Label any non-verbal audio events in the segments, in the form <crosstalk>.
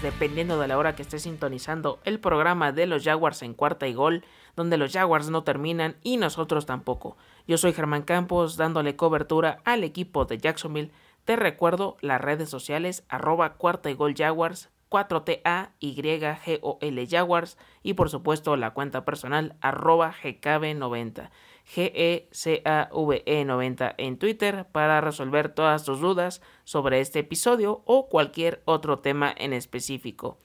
noches, dependiendo de la hora que esté sintonizando el programa de los Jaguars en cuarta y gol, donde los Jaguars no terminan y nosotros tampoco. Yo soy Germán Campos, dándole cobertura al equipo de Jacksonville. Te recuerdo las redes sociales arroba cuarta y gol Jaguars, 4TA Y Jaguars y por supuesto la cuenta personal arroba GKB90. GECAVE90 en Twitter para resolver todas tus dudas sobre este episodio o cualquier otro tema en específico.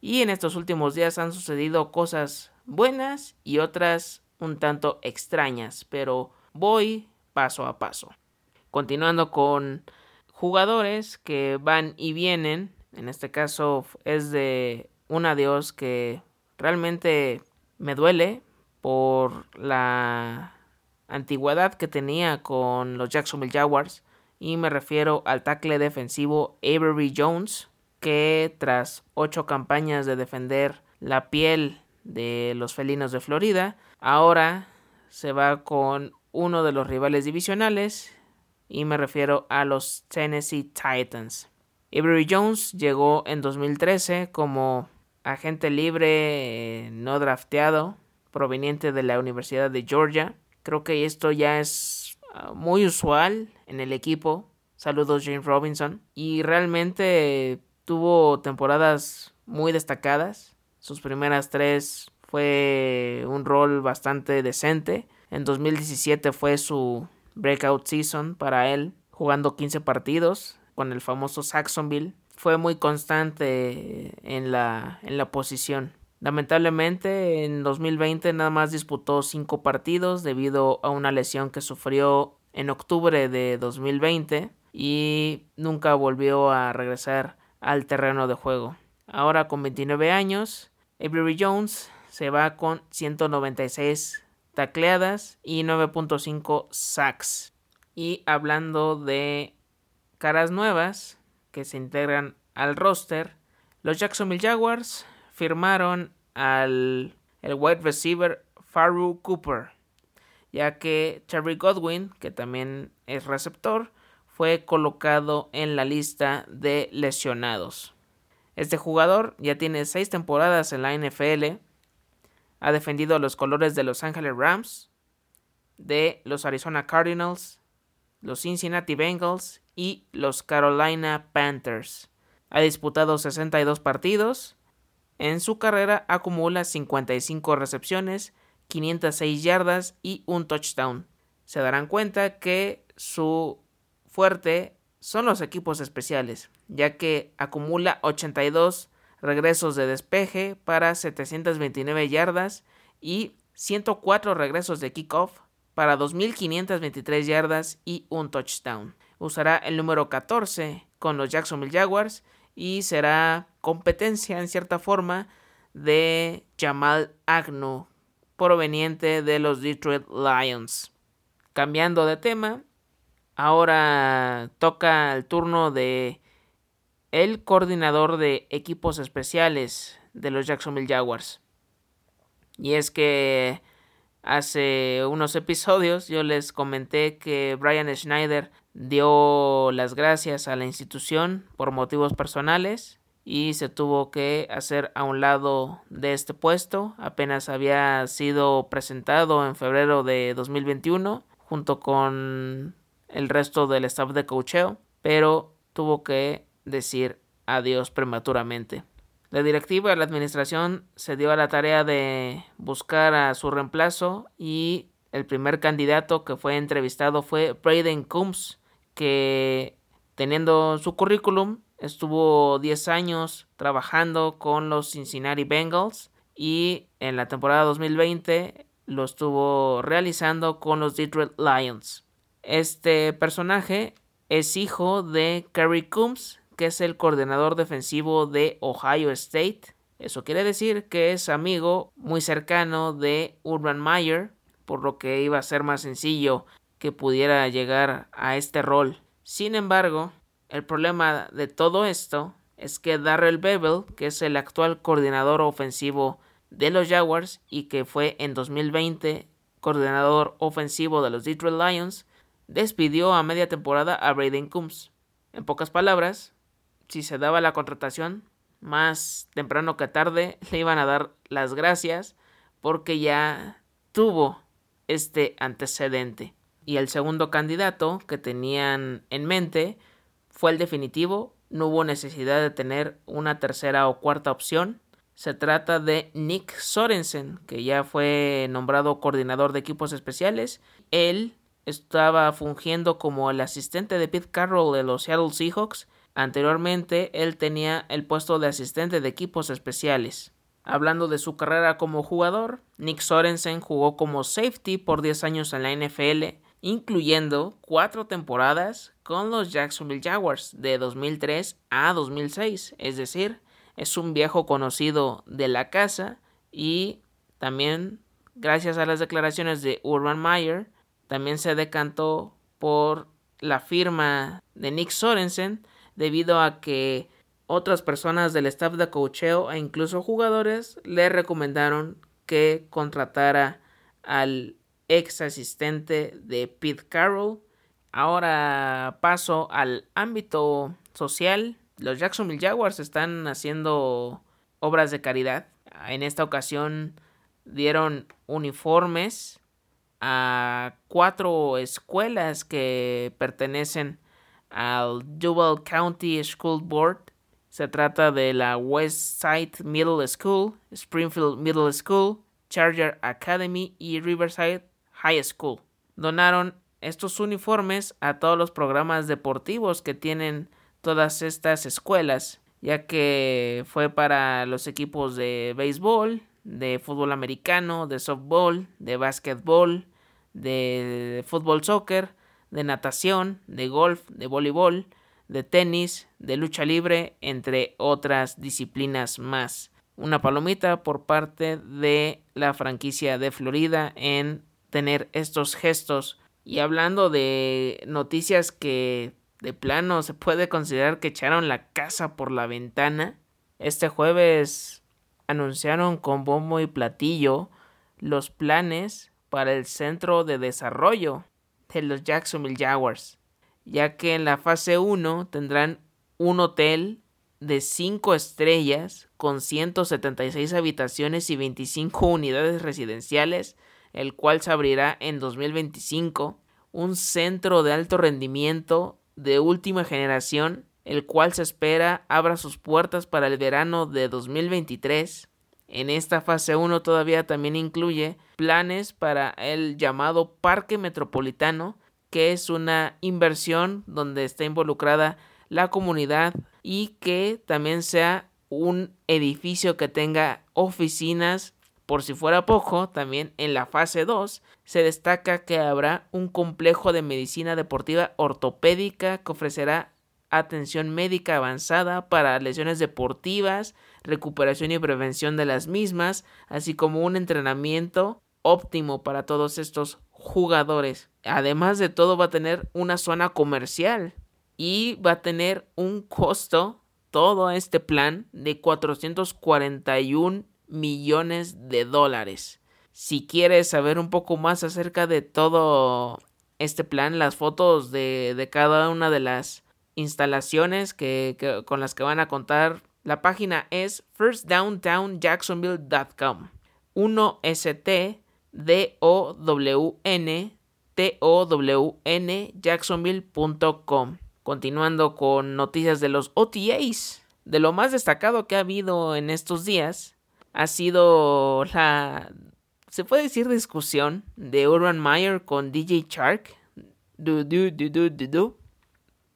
Y en estos últimos días han sucedido cosas buenas y otras un tanto extrañas, pero voy paso a paso. Continuando con jugadores que van y vienen, en este caso es de un adiós que realmente me duele por la antigüedad que tenía con los Jacksonville Jaguars y me refiero al tackle defensivo Avery Jones que tras ocho campañas de defender la piel de los felinos de Florida ahora se va con uno de los rivales divisionales y me refiero a los Tennessee Titans. Avery Jones llegó en 2013 como agente libre eh, no drafteado proveniente de la Universidad de Georgia Creo que esto ya es ah, muy usual en el equipo. Saludos James Robinson. Y realmente tuvo temporadas muy destacadas. Sus primeras tres fue un rol bastante decente. En 2017 fue su breakout season para él, jugando 15 partidos con el famoso Saxonville. Fue muy constante en la, en la posición. Lamentablemente en 2020 nada más disputó 5 partidos debido a una lesión que sufrió en octubre de 2020 y nunca volvió a regresar al terreno de juego. Ahora con 29 años, Avery Jones se va con 196 tacleadas y 9.5 sacks. Y hablando de caras nuevas que se integran al roster, los Jacksonville Jaguars firmaron al el wide receiver Faru Cooper, ya que Terry Godwin, que también es receptor, fue colocado en la lista de lesionados. Este jugador ya tiene seis temporadas en la NFL, ha defendido los colores de Los Angeles Rams, de los Arizona Cardinals, los Cincinnati Bengals y los Carolina Panthers. Ha disputado 62 partidos en su carrera acumula 55 recepciones, 506 yardas y un touchdown. Se darán cuenta que su fuerte son los equipos especiales, ya que acumula 82 regresos de despeje para 729 yardas y 104 regresos de kickoff para 2.523 yardas y un touchdown. Usará el número 14 con los Jacksonville Jaguars y será competencia en cierta forma de Jamal Agnew proveniente de los Detroit Lions. Cambiando de tema, ahora toca el turno de el coordinador de equipos especiales de los Jacksonville Jaguars. Y es que hace unos episodios yo les comenté que Brian Schneider dio las gracias a la institución por motivos personales y se tuvo que hacer a un lado de este puesto. Apenas había sido presentado en febrero de 2021 junto con el resto del staff de cocheo, pero tuvo que decir adiós prematuramente. La directiva de la administración se dio a la tarea de buscar a su reemplazo y el primer candidato que fue entrevistado fue Braden Coombs, que teniendo su currículum estuvo 10 años trabajando con los Cincinnati Bengals y en la temporada 2020 lo estuvo realizando con los Detroit Lions. Este personaje es hijo de Kerry Coombs, que es el coordinador defensivo de Ohio State. Eso quiere decir que es amigo muy cercano de Urban Meyer, por lo que iba a ser más sencillo que pudiera llegar a este rol. Sin embargo, el problema de todo esto es que Darrell Bevel, que es el actual coordinador ofensivo de los Jaguars y que fue en 2020 coordinador ofensivo de los Detroit Lions, despidió a media temporada a Braden Coombs. En pocas palabras, si se daba la contratación, más temprano que tarde <laughs> le iban a dar las gracias porque ya tuvo este antecedente. Y el segundo candidato que tenían en mente fue el definitivo, no hubo necesidad de tener una tercera o cuarta opción. Se trata de Nick Sorensen, que ya fue nombrado coordinador de equipos especiales. Él estaba fungiendo como el asistente de Pete Carroll de los Seattle Seahawks. Anteriormente, él tenía el puesto de asistente de equipos especiales. Hablando de su carrera como jugador, Nick Sorensen jugó como safety por 10 años en la NFL, incluyendo 4 temporadas con los Jacksonville Jaguars de 2003 a 2006, es decir, es un viejo conocido de la casa y también gracias a las declaraciones de Urban Meyer, también se decantó por la firma de Nick Sorensen debido a que otras personas del staff de cocheo e incluso jugadores le recomendaron que contratara al ex asistente de Pete Carroll. Ahora paso al ámbito social. Los Jacksonville Jaguars están haciendo obras de caridad. En esta ocasión dieron uniformes a cuatro escuelas que pertenecen al Duval County School Board se trata de la West Side Middle School, Springfield Middle School, Charger Academy y Riverside High School. Donaron estos uniformes a todos los programas deportivos que tienen todas estas escuelas, ya que fue para los equipos de béisbol, de fútbol americano, de softball, de básquetbol, de fútbol soccer, de natación, de golf, de voleibol, de tenis, de lucha libre, entre otras disciplinas más. Una palomita por parte de la franquicia de Florida en tener estos gestos. Y hablando de noticias que de plano se puede considerar que echaron la casa por la ventana, este jueves anunciaron con bombo y platillo los planes para el centro de desarrollo de los Jacksonville Jaguars ya que en la fase 1 tendrán un hotel de 5 estrellas con 176 habitaciones y 25 unidades residenciales, el cual se abrirá en 2025, un centro de alto rendimiento de última generación, el cual se espera abra sus puertas para el verano de 2023. En esta fase 1 todavía también incluye planes para el llamado Parque Metropolitano, que es una inversión donde está involucrada la comunidad y que también sea un edificio que tenga oficinas. Por si fuera poco, también en la fase 2 se destaca que habrá un complejo de medicina deportiva ortopédica que ofrecerá atención médica avanzada para lesiones deportivas, recuperación y prevención de las mismas, así como un entrenamiento óptimo para todos estos jugadores. Además de todo va a tener una zona comercial y va a tener un costo todo este plan de 441 millones de dólares. Si quieres saber un poco más acerca de todo este plan, las fotos de, cada una de las instalaciones que, con las que van a contar, la página es firstdowntownjacksonville.com. 1ST D-O-W-N T-O-W-N Jacksonville.com. Continuando con noticias de los OTAs. De lo más destacado que ha habido en estos días ha sido la, se puede decir, discusión de Urban Meyer con DJ Shark. Du, du, du,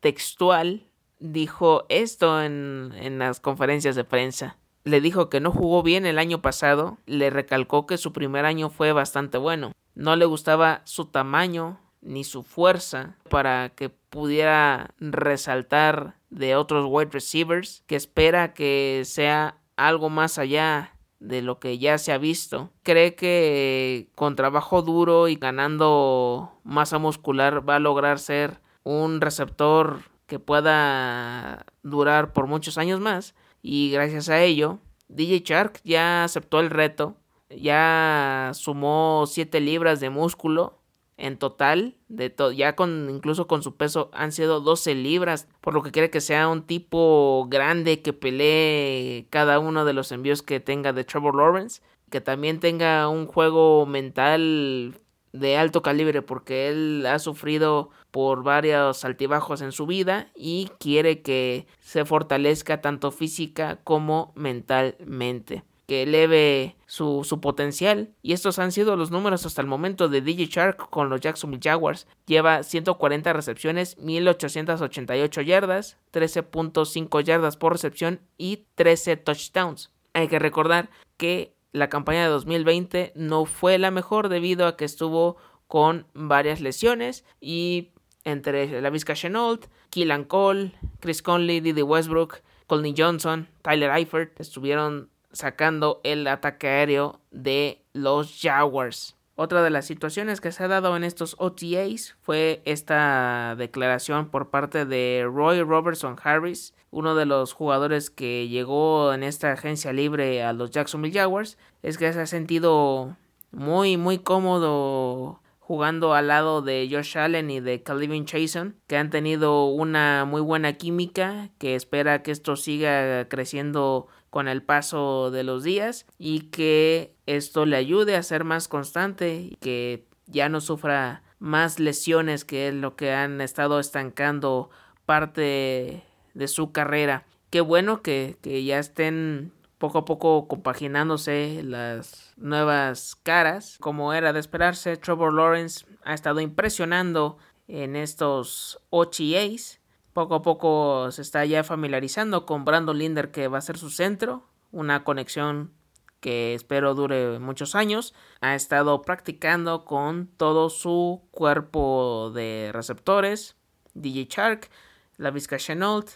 Textual dijo esto en, en las conferencias de prensa le dijo que no jugó bien el año pasado, le recalcó que su primer año fue bastante bueno. No le gustaba su tamaño ni su fuerza para que pudiera resaltar de otros wide receivers, que espera que sea algo más allá de lo que ya se ha visto. Cree que con trabajo duro y ganando masa muscular va a lograr ser un receptor que pueda durar por muchos años más y gracias a ello, DJ Shark ya aceptó el reto, ya sumó 7 libras de músculo en total, de todo, ya con incluso con su peso han sido 12 libras, por lo que quiere que sea un tipo grande que pelee cada uno de los envíos que tenga de Trevor Lawrence, que también tenga un juego mental de alto calibre porque él ha sufrido por varios altibajos en su vida y quiere que se fortalezca tanto física como mentalmente que eleve su, su, potencial. Y estos han sido los números hasta el momento de DJ Shark con los Jacksonville Jaguars. Lleva 140 recepciones, 1888 yardas, 13.5 yardas por recepción y 13 touchdowns. Hay que recordar que la campaña de 2020 no fue la mejor debido a que estuvo con varias lesiones y entre la Vizca Chenault, Keelan Cole, Chris Conley, Didi Westbrook, Colney Johnson, Tyler Eifert estuvieron sacando el ataque aéreo de los Jaguars. Otra de las situaciones que se ha dado en estos OTAs fue esta declaración por parte de Roy Robertson Harris, uno de los jugadores que llegó en esta agencia libre a los Jacksonville Jaguars, es que se ha sentido muy muy cómodo jugando al lado de Josh Allen y de Calvin Chason, que han tenido una muy buena química, que espera que esto siga creciendo con el paso de los días y que esto le ayude a ser más constante y que ya no sufra más lesiones que es lo que han estado estancando parte de su carrera. Qué bueno que, que ya estén poco a poco compaginándose las nuevas caras. Como era de esperarse, Trevor Lawrence ha estado impresionando en estos OTAs poco a poco se está ya familiarizando con Brandon Linder que va a ser su centro, una conexión que espero dure muchos años. Ha estado practicando con todo su cuerpo de receptores, DJ Shark, Lavisca Chenault,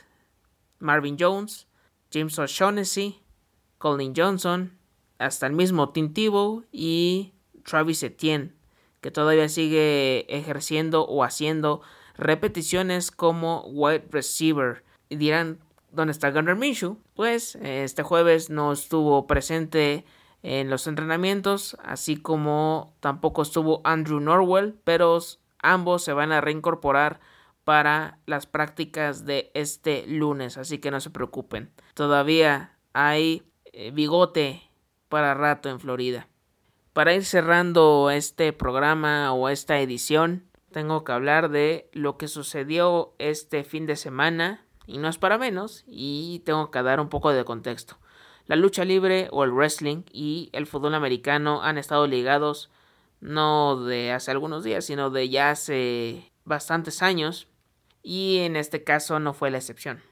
Marvin Jones, James O'Shaughnessy, Colin Johnson, hasta el mismo Tim Tebow y Travis Etienne, que todavía sigue ejerciendo o haciendo repeticiones como wide receiver. Y dirán, ¿dónde está Gunnar Minshew? Pues este jueves no estuvo presente en los entrenamientos, así como tampoco estuvo Andrew Norwell, pero ambos se van a reincorporar para las prácticas de este lunes, así que no se preocupen. Todavía hay eh, bigote para rato en Florida. Para ir cerrando este programa o esta edición, tengo que hablar de lo que sucedió este fin de semana y no es para menos y tengo que dar un poco de contexto. La lucha libre o el wrestling y el fútbol americano han estado ligados no de hace algunos días, sino de ya hace bastantes años y en este caso no fue la excepción.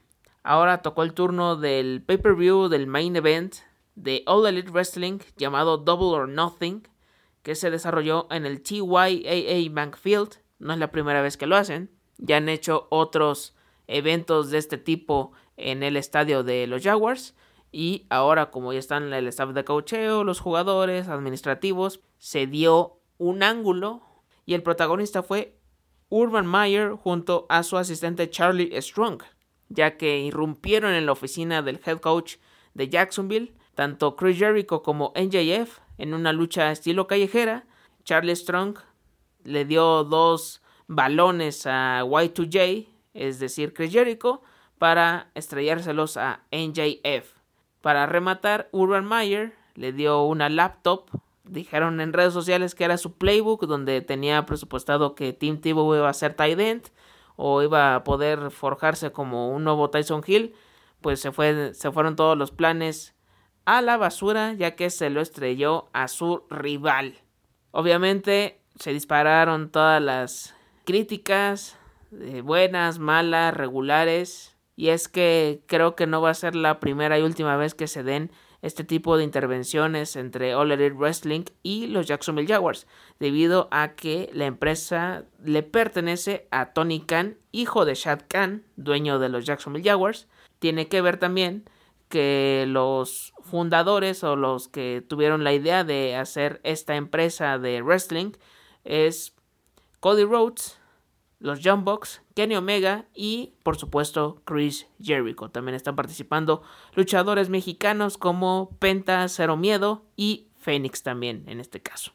Ahora tocó el turno del pay-per-view del main event de All Elite Wrestling llamado Double or Nothing que se desarrolló en el TYAA Bank Field no es la primera vez que lo hacen. Ya han hecho otros eventos de este tipo en el estadio de los Jaguars. Y ahora, como ya están el staff de cocheo, los jugadores, administrativos, se dio un ángulo. Y el protagonista fue Urban Meyer junto a su asistente Charlie Strong, ya que irrumpieron en la oficina del head coach de Jacksonville, tanto Chris Jericho como NJF, en una lucha estilo callejera. Charlie Strong le dio dos balones a Y2J, es decir, Chris Jericho, para estrellárselos a NJF. Para rematar, Urban Meyer le dio una laptop. Dijeron en redes sociales que era su playbook, donde tenía presupuestado que Tim Tebow iba a ser tight end o iba a poder forjarse como un nuevo Tyson Hill. Pues se, fue, se fueron todos los planes a la basura, ya que se lo estrelló a su rival. Obviamente, se dispararon todas las críticas, buenas, malas, regulares. Y es que creo que no va a ser la primera y última vez que se den este tipo de intervenciones entre All Elite Wrestling y los Jacksonville Jaguars, debido a que la empresa le pertenece a Tony Khan, hijo de Shad Khan, dueño de los Jacksonville Jaguars. Tiene que ver también que los fundadores o los que tuvieron la idea de hacer esta empresa de wrestling es Cody Rhodes, los Jumbox, Kenny Omega y por supuesto Chris Jericho. También están participando luchadores mexicanos como Penta, Cero Miedo y Phoenix también en este caso.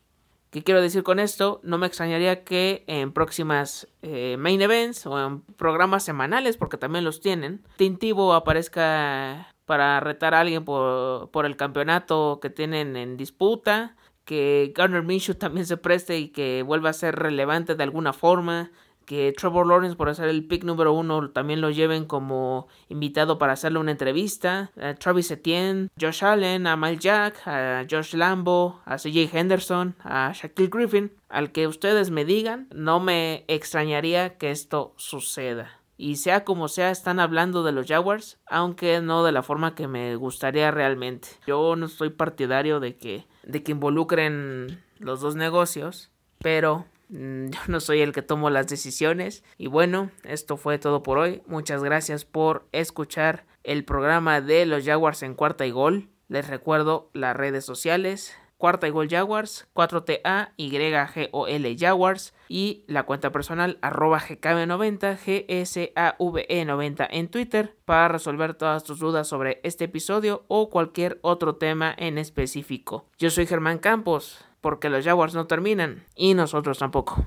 ¿Qué quiero decir con esto? No me extrañaría que en próximas eh, main events o en programas semanales, porque también los tienen, Tintivo aparezca para retar a alguien por, por el campeonato que tienen en disputa, que Garner Minshew también se preste y que vuelva a ser relevante de alguna forma, que Trevor Lawrence por ser el pick número uno también lo lleven como invitado para hacerle una entrevista, a Travis Etienne, Josh Allen, a Mike Jack, a Josh Lambo, a CJ Henderson, a Shaquille Griffin, al que ustedes me digan, no me extrañaría que esto suceda. Y sea como sea, están hablando de los Jaguars, aunque no de la forma que me gustaría realmente. Yo no soy partidario de que, de que involucren los dos negocios, pero Mm, <laughs> yo no soy el que tomo las decisiones. Y bueno, esto fue todo por hoy. Muchas gracias por escuchar el programa de los Jaguars en cuarta y gol. Les recuerdo las redes sociales. Cuarta y Gol Jaguars, 4TA, YGOL Jaguars y la cuenta personal arroba GKB90, GSAVE90 en Twitter para resolver todas tus dudas sobre este episodio o cualquier otro tema en específico. Yo soy Germán Campos porque los Jaguars no terminan y nosotros tampoco.